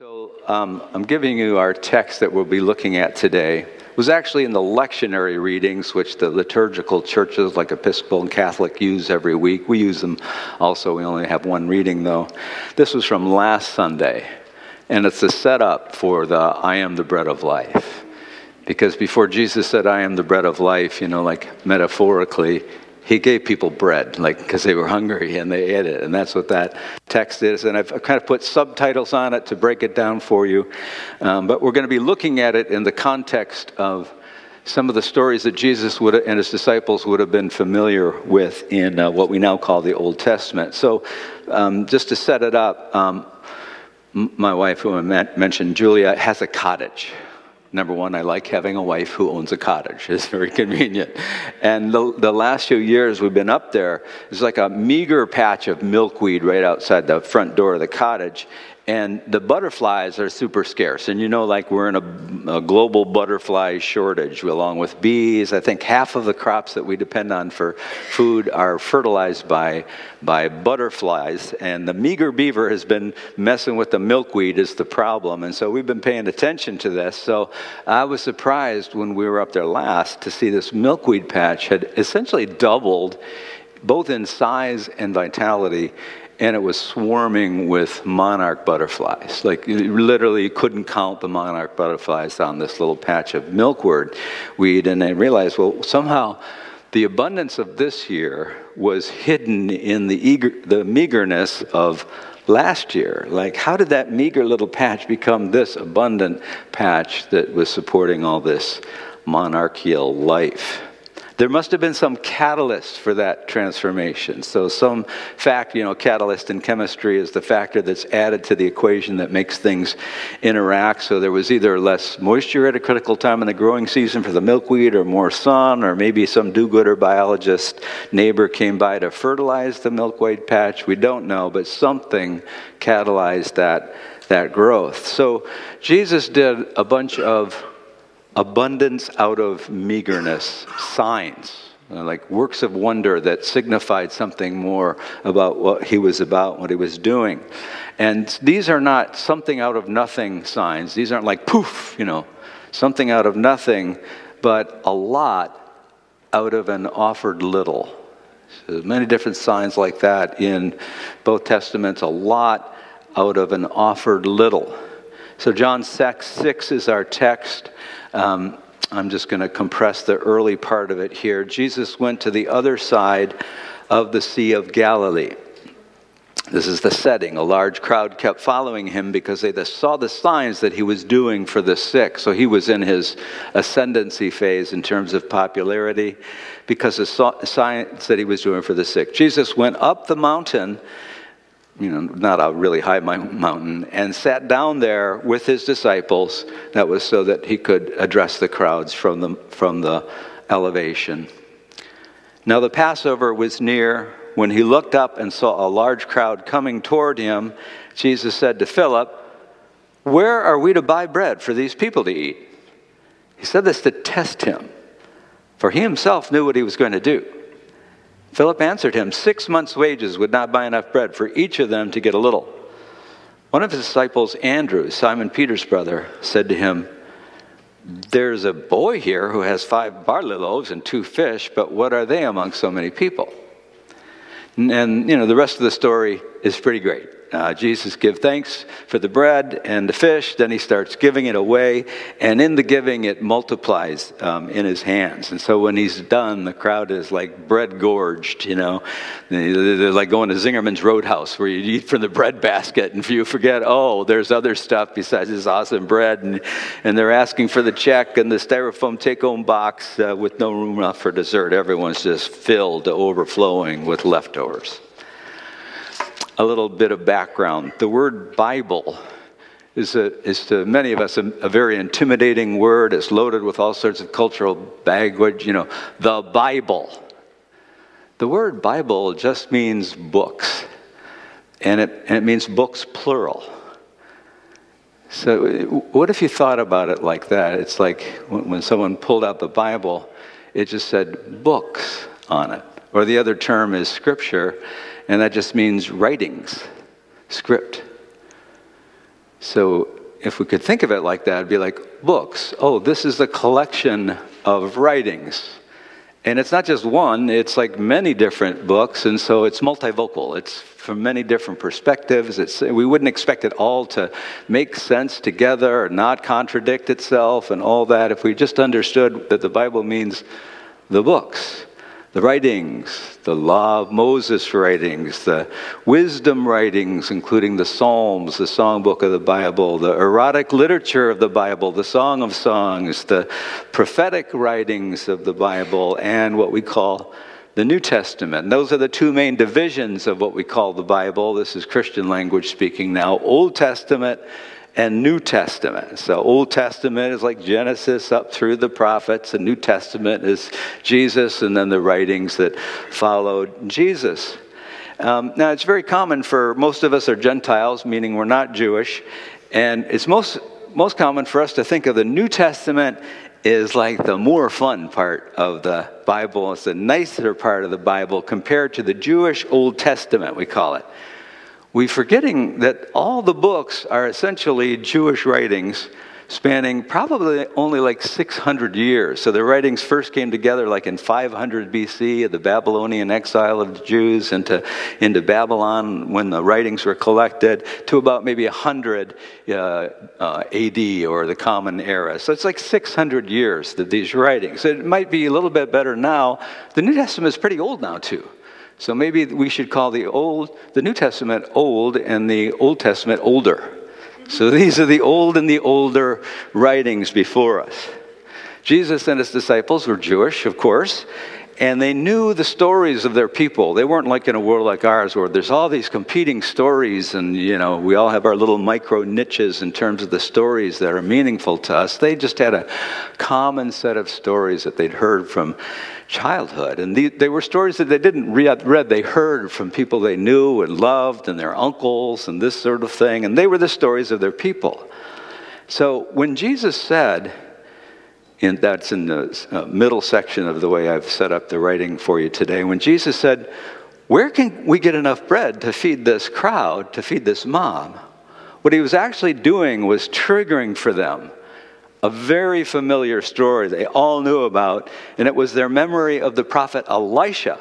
So um, I'm giving you our text that we'll be looking at today. It was actually in the lectionary readings, which the liturgical churches like Episcopal and Catholic use every week. We use them also. We only have one reading, though. This was from last Sunday, and it's a setup for the I am the bread of life. Because before Jesus said, I am the bread of life, you know, like metaphorically, he gave people bread, like because they were hungry and they ate it, and that's what that text is. And I've kind of put subtitles on it to break it down for you. Um, but we're going to be looking at it in the context of some of the stories that Jesus would and his disciples would have been familiar with in uh, what we now call the Old Testament. So, um, just to set it up, um, my wife, who I mentioned, Julia, has a cottage. Number one, I like having a wife who owns a cottage. It's very convenient. And the, the last few years we've been up there, it's like a meager patch of milkweed right outside the front door of the cottage and the butterflies are super scarce. And you know, like we're in a, a, global butterfly shortage along with bees. I think half of the crops that we depend on for food are fertilized by, by butterflies. And the meager beaver has been messing with the milkweed, is the problem. And so we've been paying attention to this. So I was surprised when we were up there last to see this milkweed patch had essentially doubled both in size and vitality and it was swarming with monarch butterflies. Like you literally couldn't count the monarch butterflies on this little patch of milkweed weed. And I realized, well, somehow the abundance of this year was hidden in the, eager, the meagerness of last year. Like, how did that meager little patch become this abundant patch that was supporting all this monarchial life? There must have been some catalyst for that transformation. So, some fact, you know, catalyst in chemistry is the factor that's added to the equation that makes things interact. So, there was either less moisture at a critical time in the growing season for the milkweed, or more sun, or maybe some do gooder biologist neighbor came by to fertilize the milkweed patch. We don't know, but something catalyzed that, that growth. So, Jesus did a bunch of abundance out of meagerness, signs, like works of wonder that signified something more about what he was about, what he was doing. And these are not something out of nothing signs. These aren't like poof, you know, something out of nothing, but a lot out of an offered little. So many different signs like that in both testaments, a lot out of an offered little. So John 6, 6 is our text. Um, I'm just going to compress the early part of it here. Jesus went to the other side of the Sea of Galilee. This is the setting. A large crowd kept following him because they saw the signs that he was doing for the sick. So he was in his ascendancy phase in terms of popularity because of the signs that he was doing for the sick. Jesus went up the mountain you know, not a really high mountain, and sat down there with his disciples. That was so that he could address the crowds from the, from the elevation. Now, the Passover was near. When he looked up and saw a large crowd coming toward him, Jesus said to Philip, Where are we to buy bread for these people to eat? He said this to test him, for he himself knew what he was going to do. Philip answered him, Six months' wages would not buy enough bread for each of them to get a little. One of his disciples, Andrew, Simon Peter's brother, said to him, There's a boy here who has five barley loaves and two fish, but what are they among so many people? And, and you know, the rest of the story is pretty great. Uh, Jesus give thanks for the bread and the fish. Then he starts giving it away, and in the giving, it multiplies um, in his hands. And so when he's done, the crowd is like bread gorged. You know, they're like going to Zingerman's Roadhouse, where you eat from the bread basket, and you forget, oh, there's other stuff besides this awesome bread, and and they're asking for the check and the styrofoam take-home box uh, with no room enough for dessert. Everyone's just filled to overflowing with leftovers a little bit of background. The word Bible is, a, is to many of us a, a, very intimidating word. It's loaded with all sorts of cultural baggage. You know, the Bible. The word Bible just means books, and it, and it means books plural. So, what if you thought about it like that? It's like when someone pulled out the Bible, it just said books on it. Or the other term is scripture, and that just means writings, script. So if we could think of it like that, it'd be like books. Oh, this is a collection of writings. And it's not just one, it's like many different books, and so it's multivocal. It's from many different perspectives. It's, we wouldn't expect it all to make sense together or not contradict itself and all that if we just understood that the Bible means the books the writings, the Law of Moses writings, the wisdom writings, including the Psalms, the songbook of the Bible, the erotic literature of the Bible, the Song of Songs, the prophetic writings of the Bible, and what we call the New Testament. And those are the two main divisions of what we call the Bible. This is Christian language speaking now Old Testament and New Testament. So, Old Testament is like Genesis up through the prophets, and New Testament is Jesus, and then the writings that followed Jesus. Um, now, it's very common for most of us are Gentiles, meaning we're not Jewish, and it's most most common for us to think of the New Testament is like the more fun part of the Bible. It's the nicer part of the Bible compared to the Jewish Old Testament, we call it we're forgetting that all the books are essentially Jewish writings spanning probably only like 600 years. So the writings first came together like in 500 BC, the Babylonian exile of the Jews into, into Babylon when the writings were collected, to about maybe 100 uh, uh, AD or the Common Era. So it's like 600 years that these writings. It might be a little bit better now. The New Testament is pretty old now, too. So maybe we should call the old, the New Testament old and the Old Testament older. So these are the old and the older writings before us. Jesus and his disciples were Jewish, of course, and they knew the stories of their people. They weren't like in a world like ours where there's all these competing stories and, you know, we all have our little micro niches in terms of the stories that are meaningful to us. They just had a common set of stories that they'd heard from childhood. And the, they were stories that they didn't read, read, they heard from people they knew and loved and their uncles and this sort of thing. And they were the stories of their people. So when Jesus said, and that's in the uh, middle section of the way I've set up the writing for you today. When Jesus said, Where can we get enough bread to feed this crowd, to feed this mob? What he was actually doing was triggering for them a very familiar story they all knew about, and it was their memory of the prophet Elisha,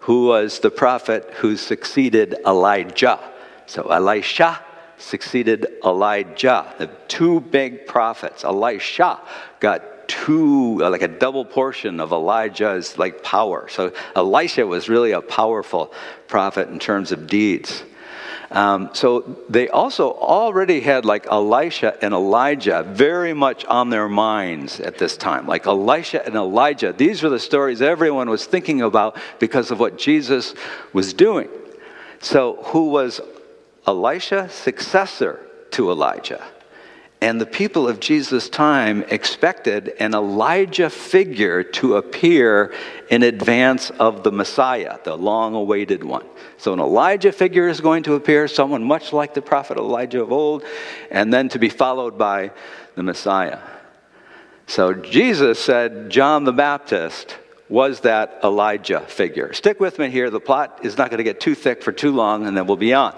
who was the prophet who succeeded Elijah. So Elisha succeeded Elijah, the two big prophets. Elisha got two, like a double portion of Elijah's like power. So Elisha was really a powerful prophet in terms of deeds. Um, so they also already had like Elisha and Elijah very much on their minds at this time. Like Elisha and Elijah, these were the stories everyone was thinking about because of what Jesus was doing. So, who was Elisha's Successor to Elijah. And the people of Jesus' time expected an Elijah figure to appear in advance of the Messiah, the long awaited one. So, an Elijah figure is going to appear, someone much like the prophet Elijah of old, and then to be followed by the Messiah. So, Jesus said John the Baptist was that Elijah figure. Stick with me here. The plot is not going to get too thick for too long, and then we'll be on.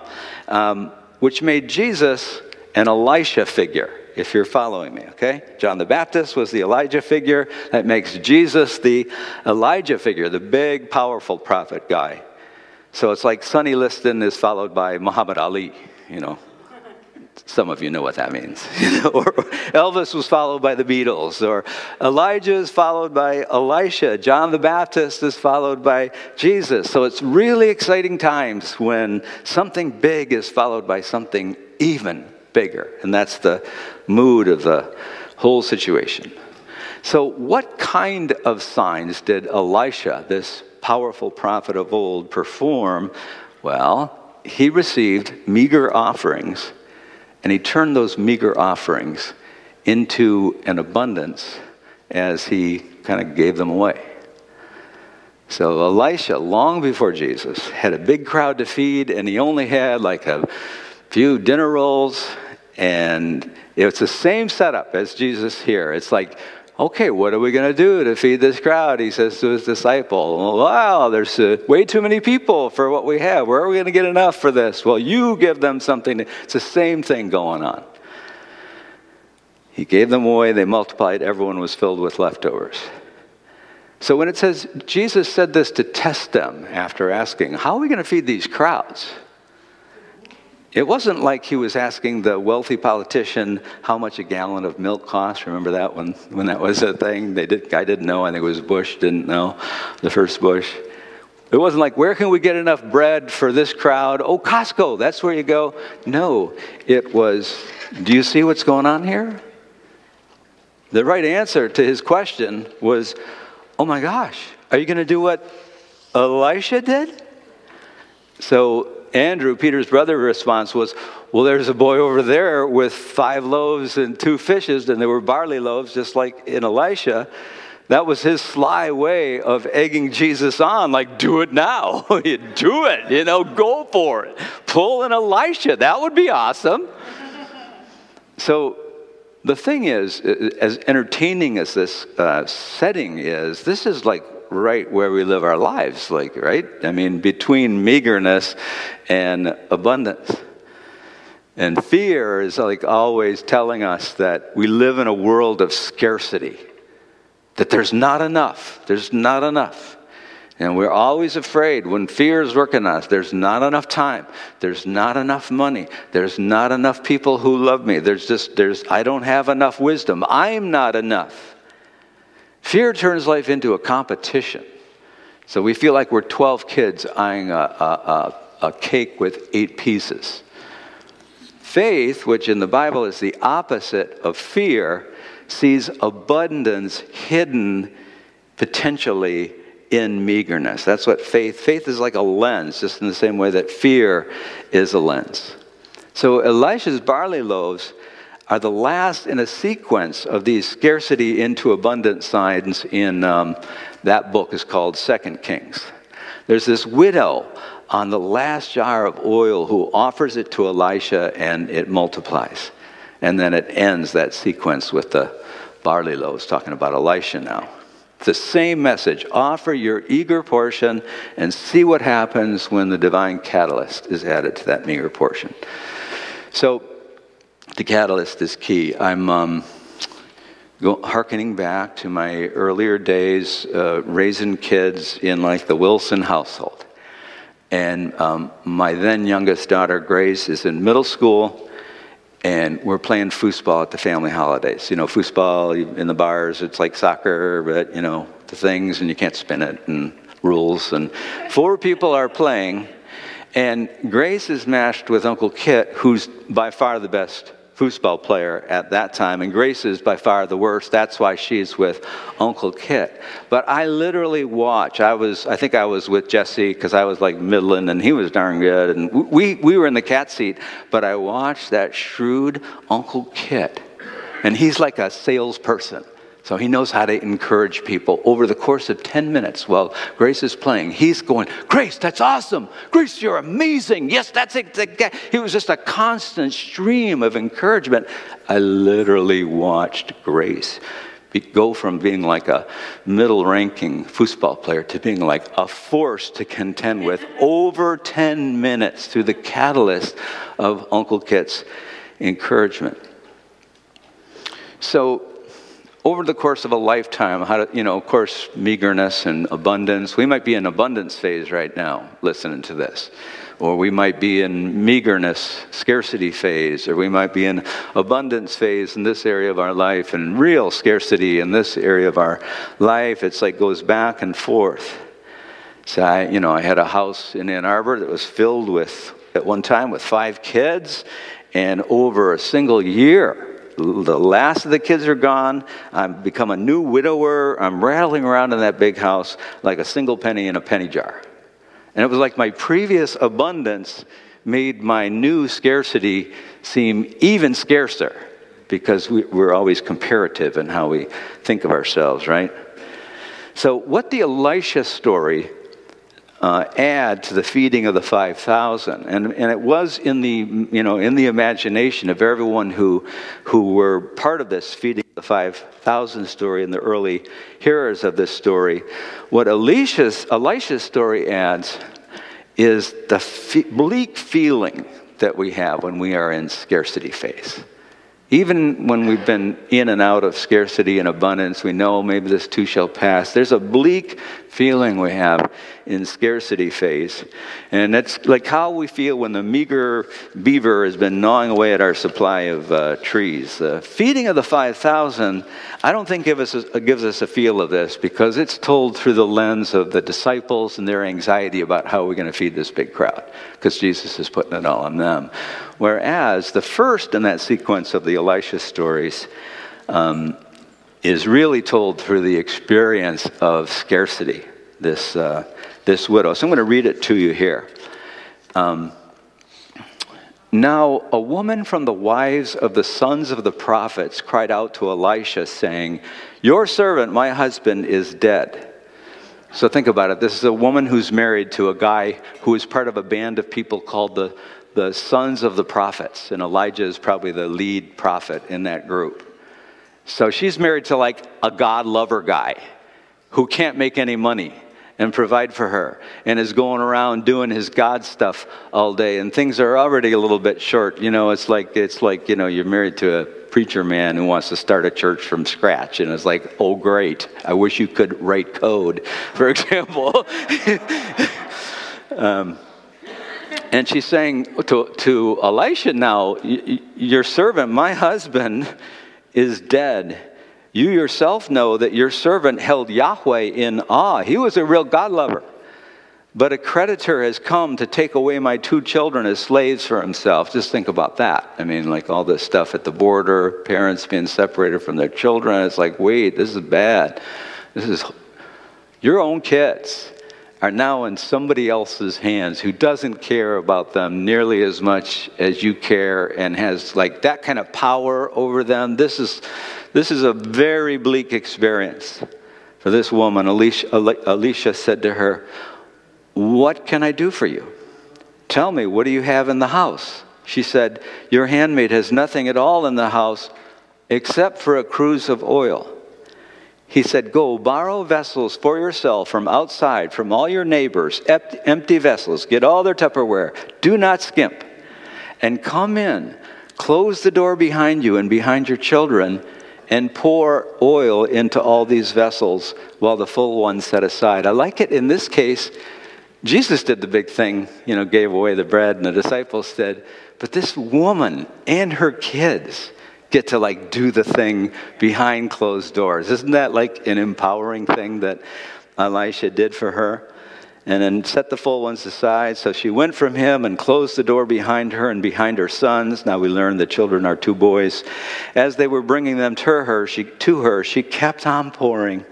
Um, which made Jesus an Elisha figure, if you're following me, okay? John the Baptist was the Elijah figure. That makes Jesus the Elijah figure, the big, powerful prophet guy. So it's like Sonny Liston is followed by Muhammad Ali, you know. Some of you know what that means. or Elvis was followed by the Beatles, or Elijah is followed by Elisha. John the Baptist is followed by Jesus. So it's really exciting times when something big is followed by something even bigger. And that's the mood of the whole situation. So, what kind of signs did Elisha, this powerful prophet of old, perform? Well, he received meager offerings, and he turned those meager offerings into an abundance as he kind of gave them away. So Elisha, long before Jesus, had a big crowd to feed, and he only had like a few dinner rolls, and it's the same setup as Jesus here. It's like okay, what are we going to do to feed this crowd? He says to his disciple, wow, there's uh, way too many people for what we have. Where are we going to get enough for this? Well, you give them something. It's the same thing going on. He gave them away, they multiplied, everyone was filled with leftovers. So when it says Jesus said this to test them after asking, How are we going to feed these crowds? It wasn't like he was asking the wealthy politician how much a gallon of milk costs. Remember that when, when that was a thing? They did, I didn't know. I think it was Bush didn't know, the first Bush. It wasn't like, where can we get enough bread for this crowd? Oh, Costco, that's where you go. No, it was, do you see what's going on here? The right answer to his question was, oh my gosh, are you going to do what Elisha did? So Andrew, Peter's brother, response was, Well, there's a boy over there with five loaves and two fishes, and they were barley loaves, just like in Elisha. That was his sly way of egging Jesus on, like, do it now. do it, you know, go for it. Pull an Elisha. That would be awesome. So the thing is, as entertaining as this uh, setting is, this is like right where we live our lives, like, right? I mean, between meagerness and abundance. And fear is like always telling us that we live in a world of scarcity, that there's not enough, there's not enough. And we're always afraid when fear is working on us. There's not enough time. There's not enough money. There's not enough people who love me. There's just, there's, I don't have enough wisdom. I'm not enough. Fear turns life into a competition. So we feel like we're 12 kids eyeing a, a, a, a cake with eight pieces. Faith, which in the Bible is the opposite of fear, sees abundance hidden potentially in meagerness. That's what faith, faith is like a lens, just in the same way that fear is a lens. So Elisha's barley loaves are the last in a sequence of these scarcity into abundance signs in um, that book is called Second Kings. There's this widow on the last jar of oil who offers it to Elisha and it multiplies. And then it ends that sequence with the barley loaves, talking about Elisha now. It's the same message. Offer your eager portion and see what happens when the divine catalyst is added to that meager portion. So the catalyst is key. I'm um, go, harkening back to my earlier days uh, raising kids in like the Wilson household. And um, my then youngest daughter, Grace, is in middle school, and we're playing foosball at the family holidays. You know, foosball in the bars, it's like soccer, but, you know, the things, and you can't spin it, and rules. And four people are playing, and Grace is matched with Uncle Kit, who's by far the best foosball player at that time, and Grace is by far the worst. That's why she's with Uncle Kit. But I literally watch. I was, I think I was with Jesse because I was like Midland, and he was darn good, and we we were in the cat seat. But I watched that shrewd Uncle Kit, and he's like a salesperson. So he knows how to encourage people over the course of 10 minutes while Grace is playing. He's going, Grace, that's awesome. Grace, you're amazing. Yes, that's it. He was just a constant stream of encouragement. I literally watched Grace go from being like a middle ranking foosball player to being like a force to contend with over 10 minutes through the catalyst of Uncle Kit's encouragement. So, over the course of a lifetime, how to, you know, of course, meagerness and abundance. We might be in abundance phase right now, listening to this. Or we might be in meagerness, scarcity phase, or we might be in abundance phase in this area of our life and real scarcity in this area of our life. It's like goes back and forth. So I, you know, I had a house in Ann Arbor that was filled with, at one time, with five kids, and over a single year, the last of the kids are gone. I've become a new widower. I'm rattling around in that big house like a single penny in a penny jar. And it was like my previous abundance made my new scarcity seem even scarcer because we, are always comparative in how we think of ourselves, right? So, what the Elisha story uh, add to the feeding of the 5,000. And, and it was in the, you know, in the imagination of everyone who, who were part of this feeding of the the 5,000 story and the early hearers of this story. What Elisha's, Elisha's story adds is the bleak feeling that we have when we are in scarcity phase. Even when we've been in and out of scarcity and abundance, we know maybe this too shall pass. There's a bleak feeling we have in scarcity phase. And that's like how we feel when the meager beaver has been gnawing away at our supply of uh, trees. The feeding of the 5,000, I don't think give us a, gives us a feel of this because it's told through the lens of the disciples and their anxiety about how we're going to feed this big crowd because Jesus is putting it all on them. Whereas the first in that sequence of the Elisha stories, um, is really told through the experience of scarcity, this, uh, this widow. So I'm going to read it to you here. Um, now, a woman from the wives of the sons of the prophets cried out to Elisha, saying, Your servant, my husband, is dead. So think about it. This is a woman who's married to a guy who is part of a band of people called the, the sons of the prophets. And Elijah is probably the lead prophet in that group. So she's married to like a God lover guy who can't make any money and provide for her and is going around doing his God stuff all day and things are already a little bit short. You know, it's like it's like, you know, you're married to a preacher man who wants to start a church from scratch and it's like, "Oh great. I wish you could write code." For example. um, and she's saying to, to Elisha now, Your servant, my husband, is dead. You yourself know that your servant held Yahweh in awe. He was a real God lover. But a creditor has come to take away my two children as slaves for himself. Just think about that. I mean, like all this stuff at the border, parents being separated from their children. It's like, wait, this is bad. This is your own kids are now in somebody else's hands who doesn't care about them nearly as much as you care and has like that kind of power over them. This is, this is a very bleak experience for this woman. Elisha, Elisha said to her, What can I do for you? Tell me, what do you have in the house? She said, Your handmaid has nothing at all in the house except for a cruse of oil he said, Go borrow vessels for yourself from outside, from all your neighbors, empty vessels. Get all their Tupperware. Do not skimp. And come in, close the door behind you and behind your children, and pour oil into all these vessels while the full one's set aside. I like it in this case. Jesus did the big thing, you know, gave away the bread, and the disciples said, but this woman and her kids, get to like do the thing behind closed doors. Isn't that like an empowering thing that Elisha did for her? And then set the full ones aside. So she went from him and closed the door behind her and behind her sons. Now we learn the children are two boys. As they were bringing them to her, she, to her, she kept on pouring.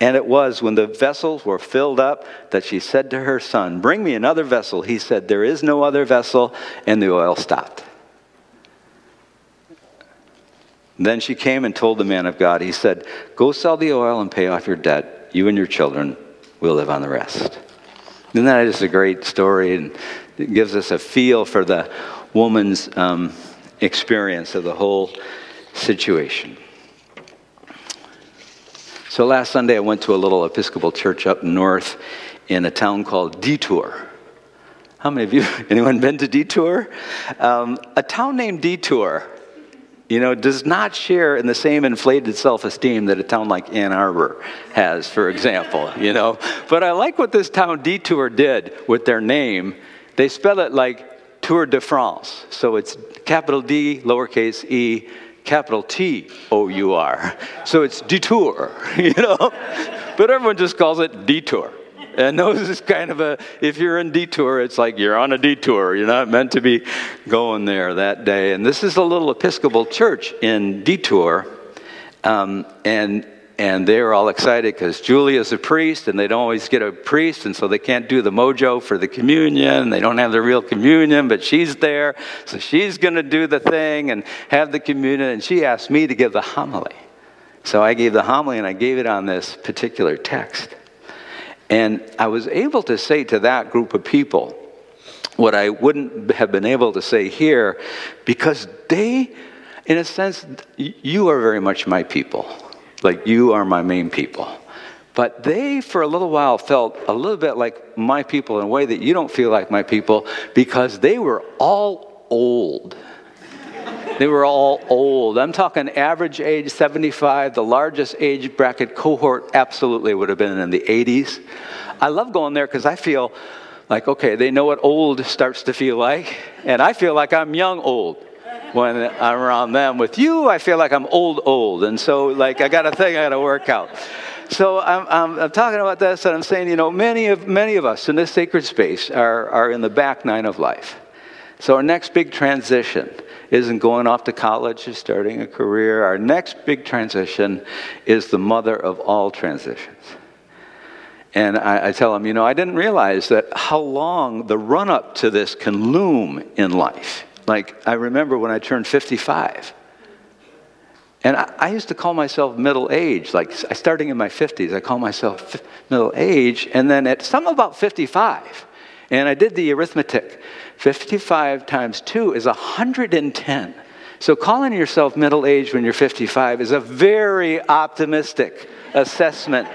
And it was when the vessels were filled up that she said to her son, Bring me another vessel. He said, There is no other vessel. And the oil stopped. Then she came and told the man of God, he said, Go sell the oil and pay off your debt. You and your children will live on the rest. Isn't that just a great story? And it gives us a feel for the woman's um, experience of the whole situation. So last Sunday, I went to a little Episcopal church up north in a town called Detour. How many of you, anyone been to Detour? Um, a town named Detour you know, does not share in the same inflated self esteem that a town like Ann Arbor has, for example, you know. But I like what this town Detour did with their name. They spell it like Tour de France. So it's capital D, lowercase e, capital T O U R. So it's DeTour, you know. But everyone just calls it Detour. And those is kind of a, if you're in detour, it's like you're on a detour. You're not meant to be going there that day. And this is a little Episcopal church in Detour. Um, and and they're all excited because Julia's a priest and they don't always get a priest and so they can't do the mojo for the communion. They don't have the real communion, but she's there. So she's going to do the thing and have the communion. And she asked me to give the homily. So I gave the homily and I gave it on this particular text. And I was able to say to that group of people what I wouldn't have been able to say here because they in a sense, you are very much my people. Like, you are my main people. But they, for a little while, felt a little bit like my people in a way that you don't feel like my people because they were all old. They were all old. I'm talking average age 75. The largest age bracket cohort absolutely would have been in the 80s. I love going there because I feel like, okay, they know what old starts to feel like, and I feel like I'm young old when I'm around them. With you, I feel like I'm old old, and so like I got a thing I got to work out. So I'm, I'm, I'm, talking about this, and I'm saying, you know, many of many of us in this sacred space are are in the back nine of life. So our next big transition isn't going off to college or starting a career. Our next big transition is the mother of all transitions. And I, I tell them, you know, I didn't realize that how long the run up to this can loom in life. Like, I remember when I turned 55. And I, I used to call myself middle age. Like, starting in my 50s, I call myself middle age. And then at some about 55, and I did the arithmetic 55 times 2 is 110. So calling yourself middle aged when you're 55 is a very optimistic assessment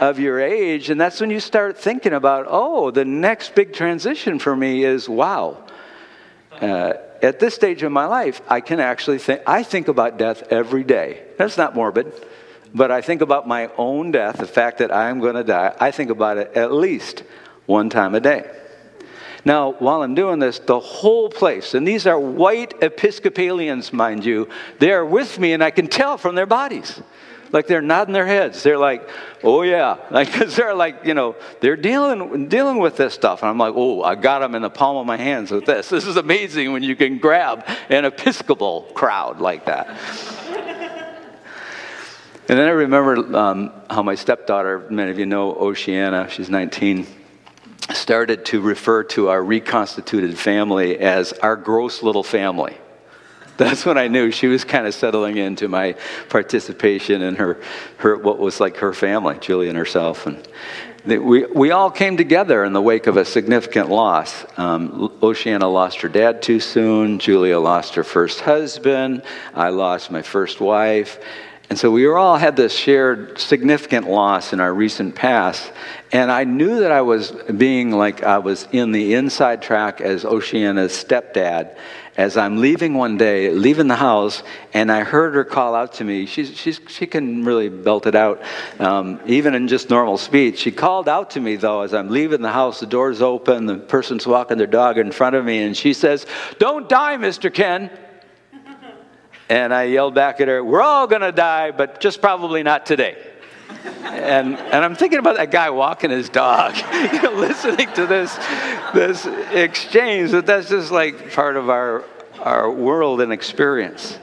of your age. And that's when you start thinking about, oh, the next big transition for me is wow. Uh, at this stage of my life, I can actually think, I think about death every day. That's not morbid, but I think about my own death, the fact that I'm going to die. I think about it at least one time a day. Now, while I'm doing this, the whole place, and these are white Episcopalians, mind you, they are with me, and I can tell from their bodies like they're nodding their heads. They're like, oh yeah, like because they're like, you know, they're dealing dealing with this stuff, and I'm like, oh, I got them in the palm of my hands with this. This is amazing when you can grab an Episcopal crowd like that. and then I remember um, how my stepdaughter, many of you know Oceana, she's 19 started to refer to our reconstituted family as our gross little family that's when I knew she was kind of settling into my participation in her, her what was like her family, Julie and herself. And we, we all came together in the wake of a significant loss. Um, Oceana lost her dad too soon. Julia lost her first husband. I lost my first wife. And so we all had this shared significant loss in our recent past. And I knew that I was being like I was in the inside track as Oceana's stepdad as I'm leaving one day, leaving the house, and I heard her call out to me. She's, she's, she can really belt it out, um, even in just normal speech. She called out to me, though, as I'm leaving the house. The door's open, the person's walking their dog in front of me, and she says, Don't die, Mr. Ken. And I yelled back at her, We're all going to die, but just probably not today. and, and I'm thinking about that guy walking his dog, you know, listening to this, this exchange. That that's just like part of our, our world and experience.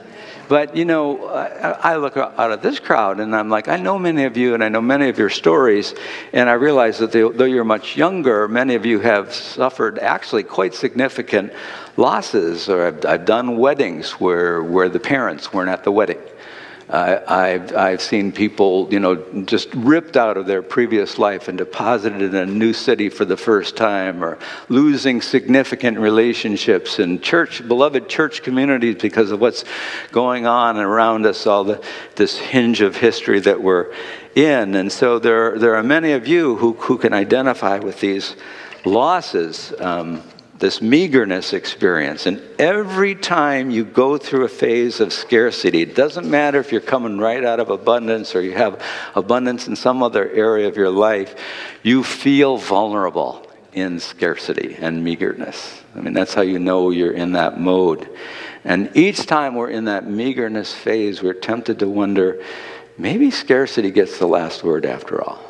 But you know, I, look out at this crowd and I'm like, I know many of you and I know many of your stories, and I realize that though you're much younger, many of you have suffered actually quite significant losses. Or I've, I've done weddings where, where the parents weren't at the wedding. I, have I've seen people, you know, just ripped out of their previous life and deposited in a new city for the first time, or losing significant relationships and church, beloved church communities because of what's going on around us, all the, this hinge of history that we're in. And so there, there are many of you who, who can identify with these losses. Um, this meagerness experience. And every time you go through a phase of scarcity, it doesn't matter if you're coming right out of abundance or you have abundance in some other area of your life, you feel vulnerable in scarcity and meagerness. I mean, that's how you know you're in that mode. And each time we're in that meagerness phase, we're tempted to wonder maybe scarcity gets the last word after all.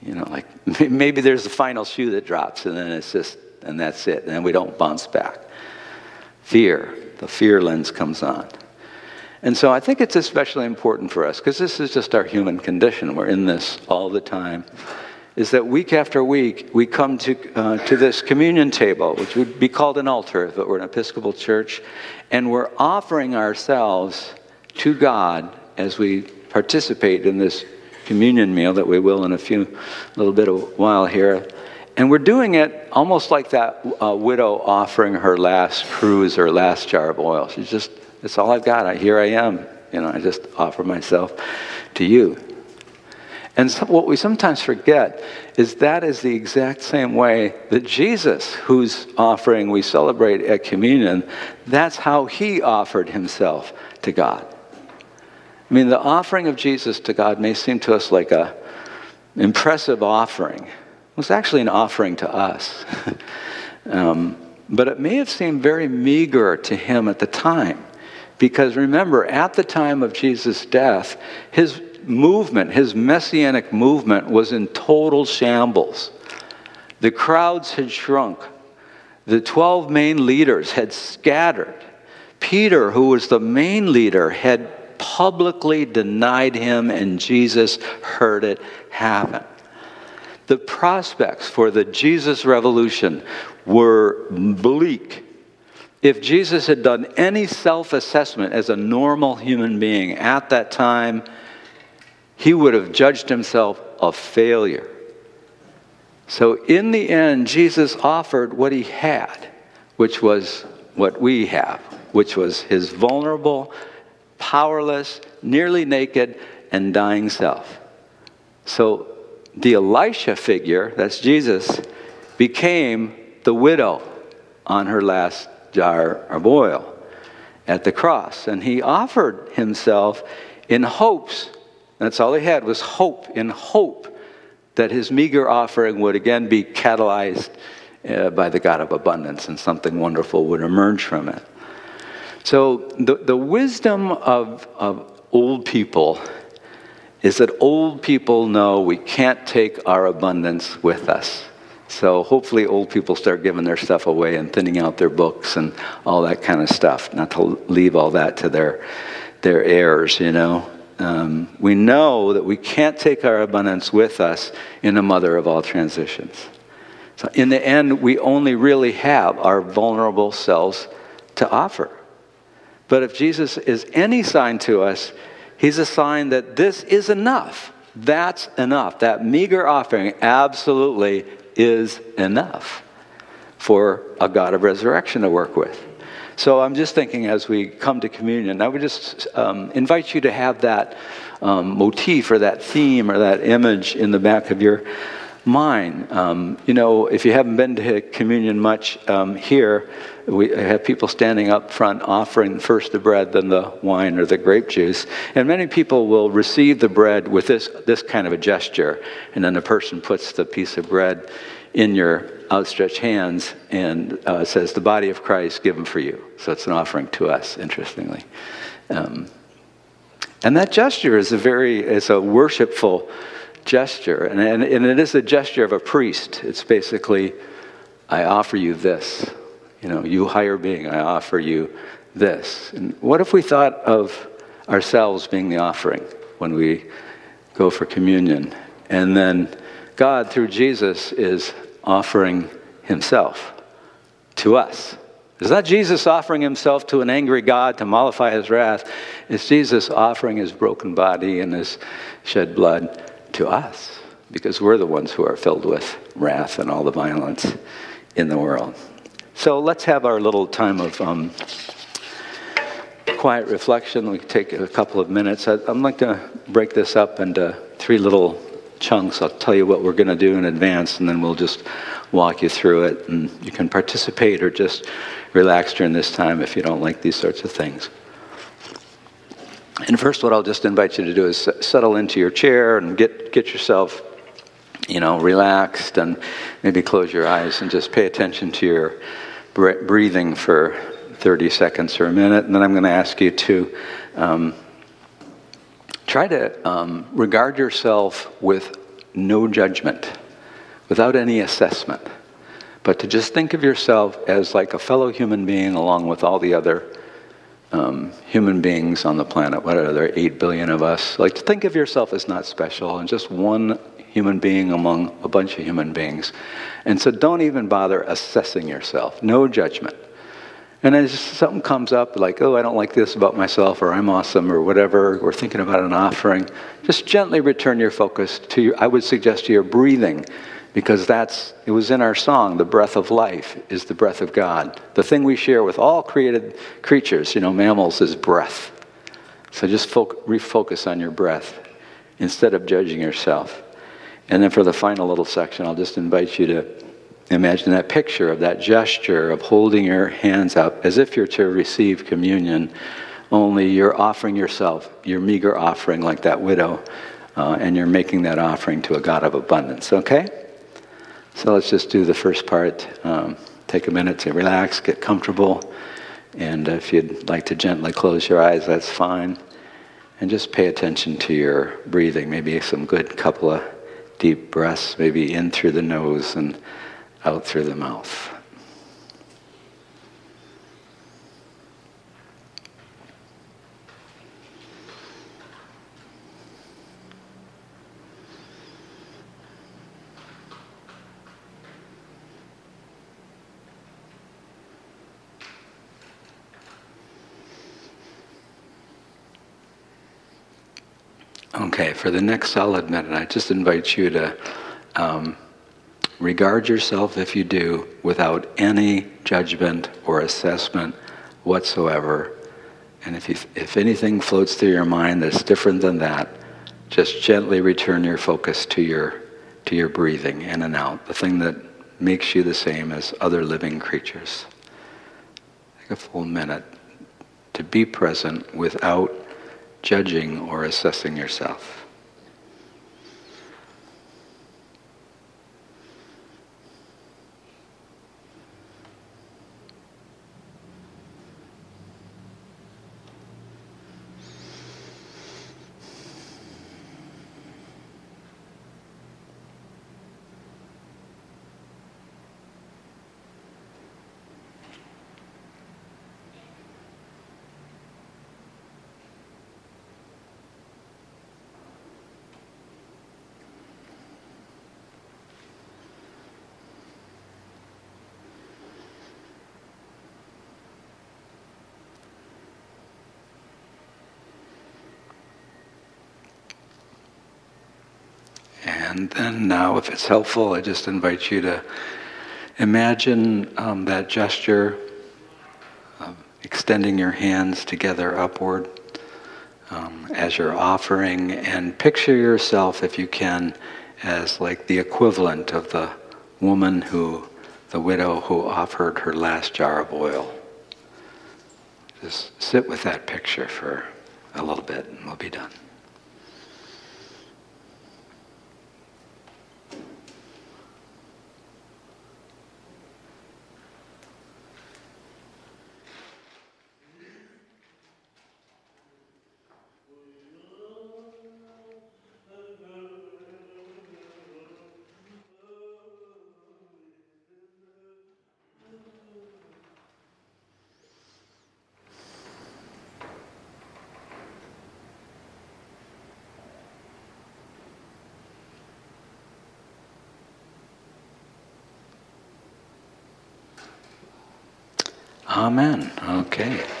You know, like maybe there's the final shoe that drops, and then it's just and that's it. And then we don't bounce back. Fear, the fear lens comes on. And so I think it's especially important for us, because this is just our human condition. We're in this all the time. Is that week after week we come to, uh, to this communion table, which would be called an altar if it were an Episcopal church, and we're offering ourselves to God as we participate in this communion meal that we will in a few little bit of while here. And we're doing it almost like that uh, widow offering her last cruse or last jar of oil. She's just it's all I've got. I, here I am. You know, I just offer myself to you. And so what we sometimes forget is that is the exact same way that Jesus, whose offering we celebrate at communion, that's how he offered himself to God. I mean, the offering of Jesus to God may seem to us like a impressive offering. Was actually an offering to us. um, but it may have seemed very meager to him at the time. Because remember, at the time of Jesus' death, his movement, his messianic movement, was in total shambles. The crowds had shrunk. The 12 main leaders had scattered. Peter, who was the main leader, had publicly denied him, and Jesus heard it happen. The prospects for the Jesus revolution were bleak. If Jesus had done any self assessment as a normal human being at that time, he would have judged himself a failure. So, in the end, Jesus offered what he had, which was what we have, which was his vulnerable, powerless, nearly naked, and dying self. So, the Elisha figure, that's Jesus, became the widow on her last jar of oil at the cross. And he offered himself in hopes that's all he had was hope, in hope that his meager offering would again be catalyzed uh, by the God of abundance and something wonderful would emerge from it. So, the, the wisdom of, of old people is that old people know we can't take our abundance with us. So, hopefully, old people start giving their stuff away and thinning out their books and all that kind of stuff, not to leave all that to their, their heirs, you know um, we know that we can't take our abundance with us in the mother of all transitions. So, in the end, we only really have our vulnerable selves to offer. But if Jesus is any sign to us, he's a sign that this is enough. That's enough. That meager offering absolutely is enough for a God of resurrection to work with. So I'm just thinking as we come to communion, I would just um, invite you to have that um, motif or that theme or that image in the back of your mind. Um, you know, if you haven't been to communion much um, here, we have people standing up front offering first the bread, then the wine or the grape juice. And many people will receive the bread with this, this kind of a gesture. And then the person puts the piece of bread in your outstretched hands and uh, says, The body of Christ given for you. So it's an offering to us, interestingly. Um, and that gesture is a very, it's a worshipful gesture. And, and, and it is a gesture of a priest. It's basically, I offer you this. You know, you higher being, I offer you this. And what if we thought of ourselves being the offering when we go for communion? And then God, through Jesus, is offering himself to us. It's not Jesus offering himself to an angry God to mollify his wrath. It's Jesus offering his broken body and his shed blood to us because we're the ones who are filled with wrath and all the violence in the world. So let's have our little time of um, quiet reflection. We can take a couple of minutes. I'd, I'd like to break this up into three little chunks. I'll tell you what we're going to do in advance, and then we'll just walk you through it. And you can participate or just relax during this time if you don't like these sorts of things. And first, what I'll just invite you to do is settle into your chair and get, get yourself, you know, relaxed and maybe close your eyes and just pay attention to your breathing for 30 seconds or a minute. And then I'm going to ask you to. Um, Try to um, regard yourself with no judgment, without any assessment, but to just think of yourself as like a fellow human being along with all the other um, human beings on the planet. What are there, 8 billion of us? Like to think of yourself as not special and just one human being among a bunch of human beings. And so don't even bother assessing yourself. No judgment. And as something comes up, like, oh, I don't like this about myself, or I'm awesome, or whatever, or thinking about an offering, just gently return your focus to your, I would suggest to your breathing, because that's it was in our song the breath of life is the breath of god. The thing we share with all created creatures you know mammals is breath. So just refocus on your breath instead of judging yourself. And then for the final little section i'll just invite you to imagine that picture of that gesture of holding your hands up as if you're to receive communion only you're offering yourself your meager offering like that widow uh, and you're making that offering to a god of abundance okay so let's just do the first part. Um, take a minute to relax, get comfortable. And if you'd like to gently close your eyes, that's fine. And just pay attention to your breathing. Maybe some good couple of deep breaths, maybe in through the nose and out through the mouth. Okay, for the next solid minute, I just invite you to um, regard yourself, if you do, without any judgment or assessment whatsoever. And if, you, if anything floats through your mind that's different than that, just gently return your focus to your, to your breathing in and out, the thing that makes you the same as other living creatures. Take a full minute to be present without judging or assessing yourself. And now, if it's helpful, I just invite you to imagine um, that gesture of extending your hands together upward um, as you're offering, and picture yourself, if you can, as like the equivalent of the woman who, the widow who offered her last jar of oil. Just sit with that picture for a little bit, and we'll be done. Amen. Okay.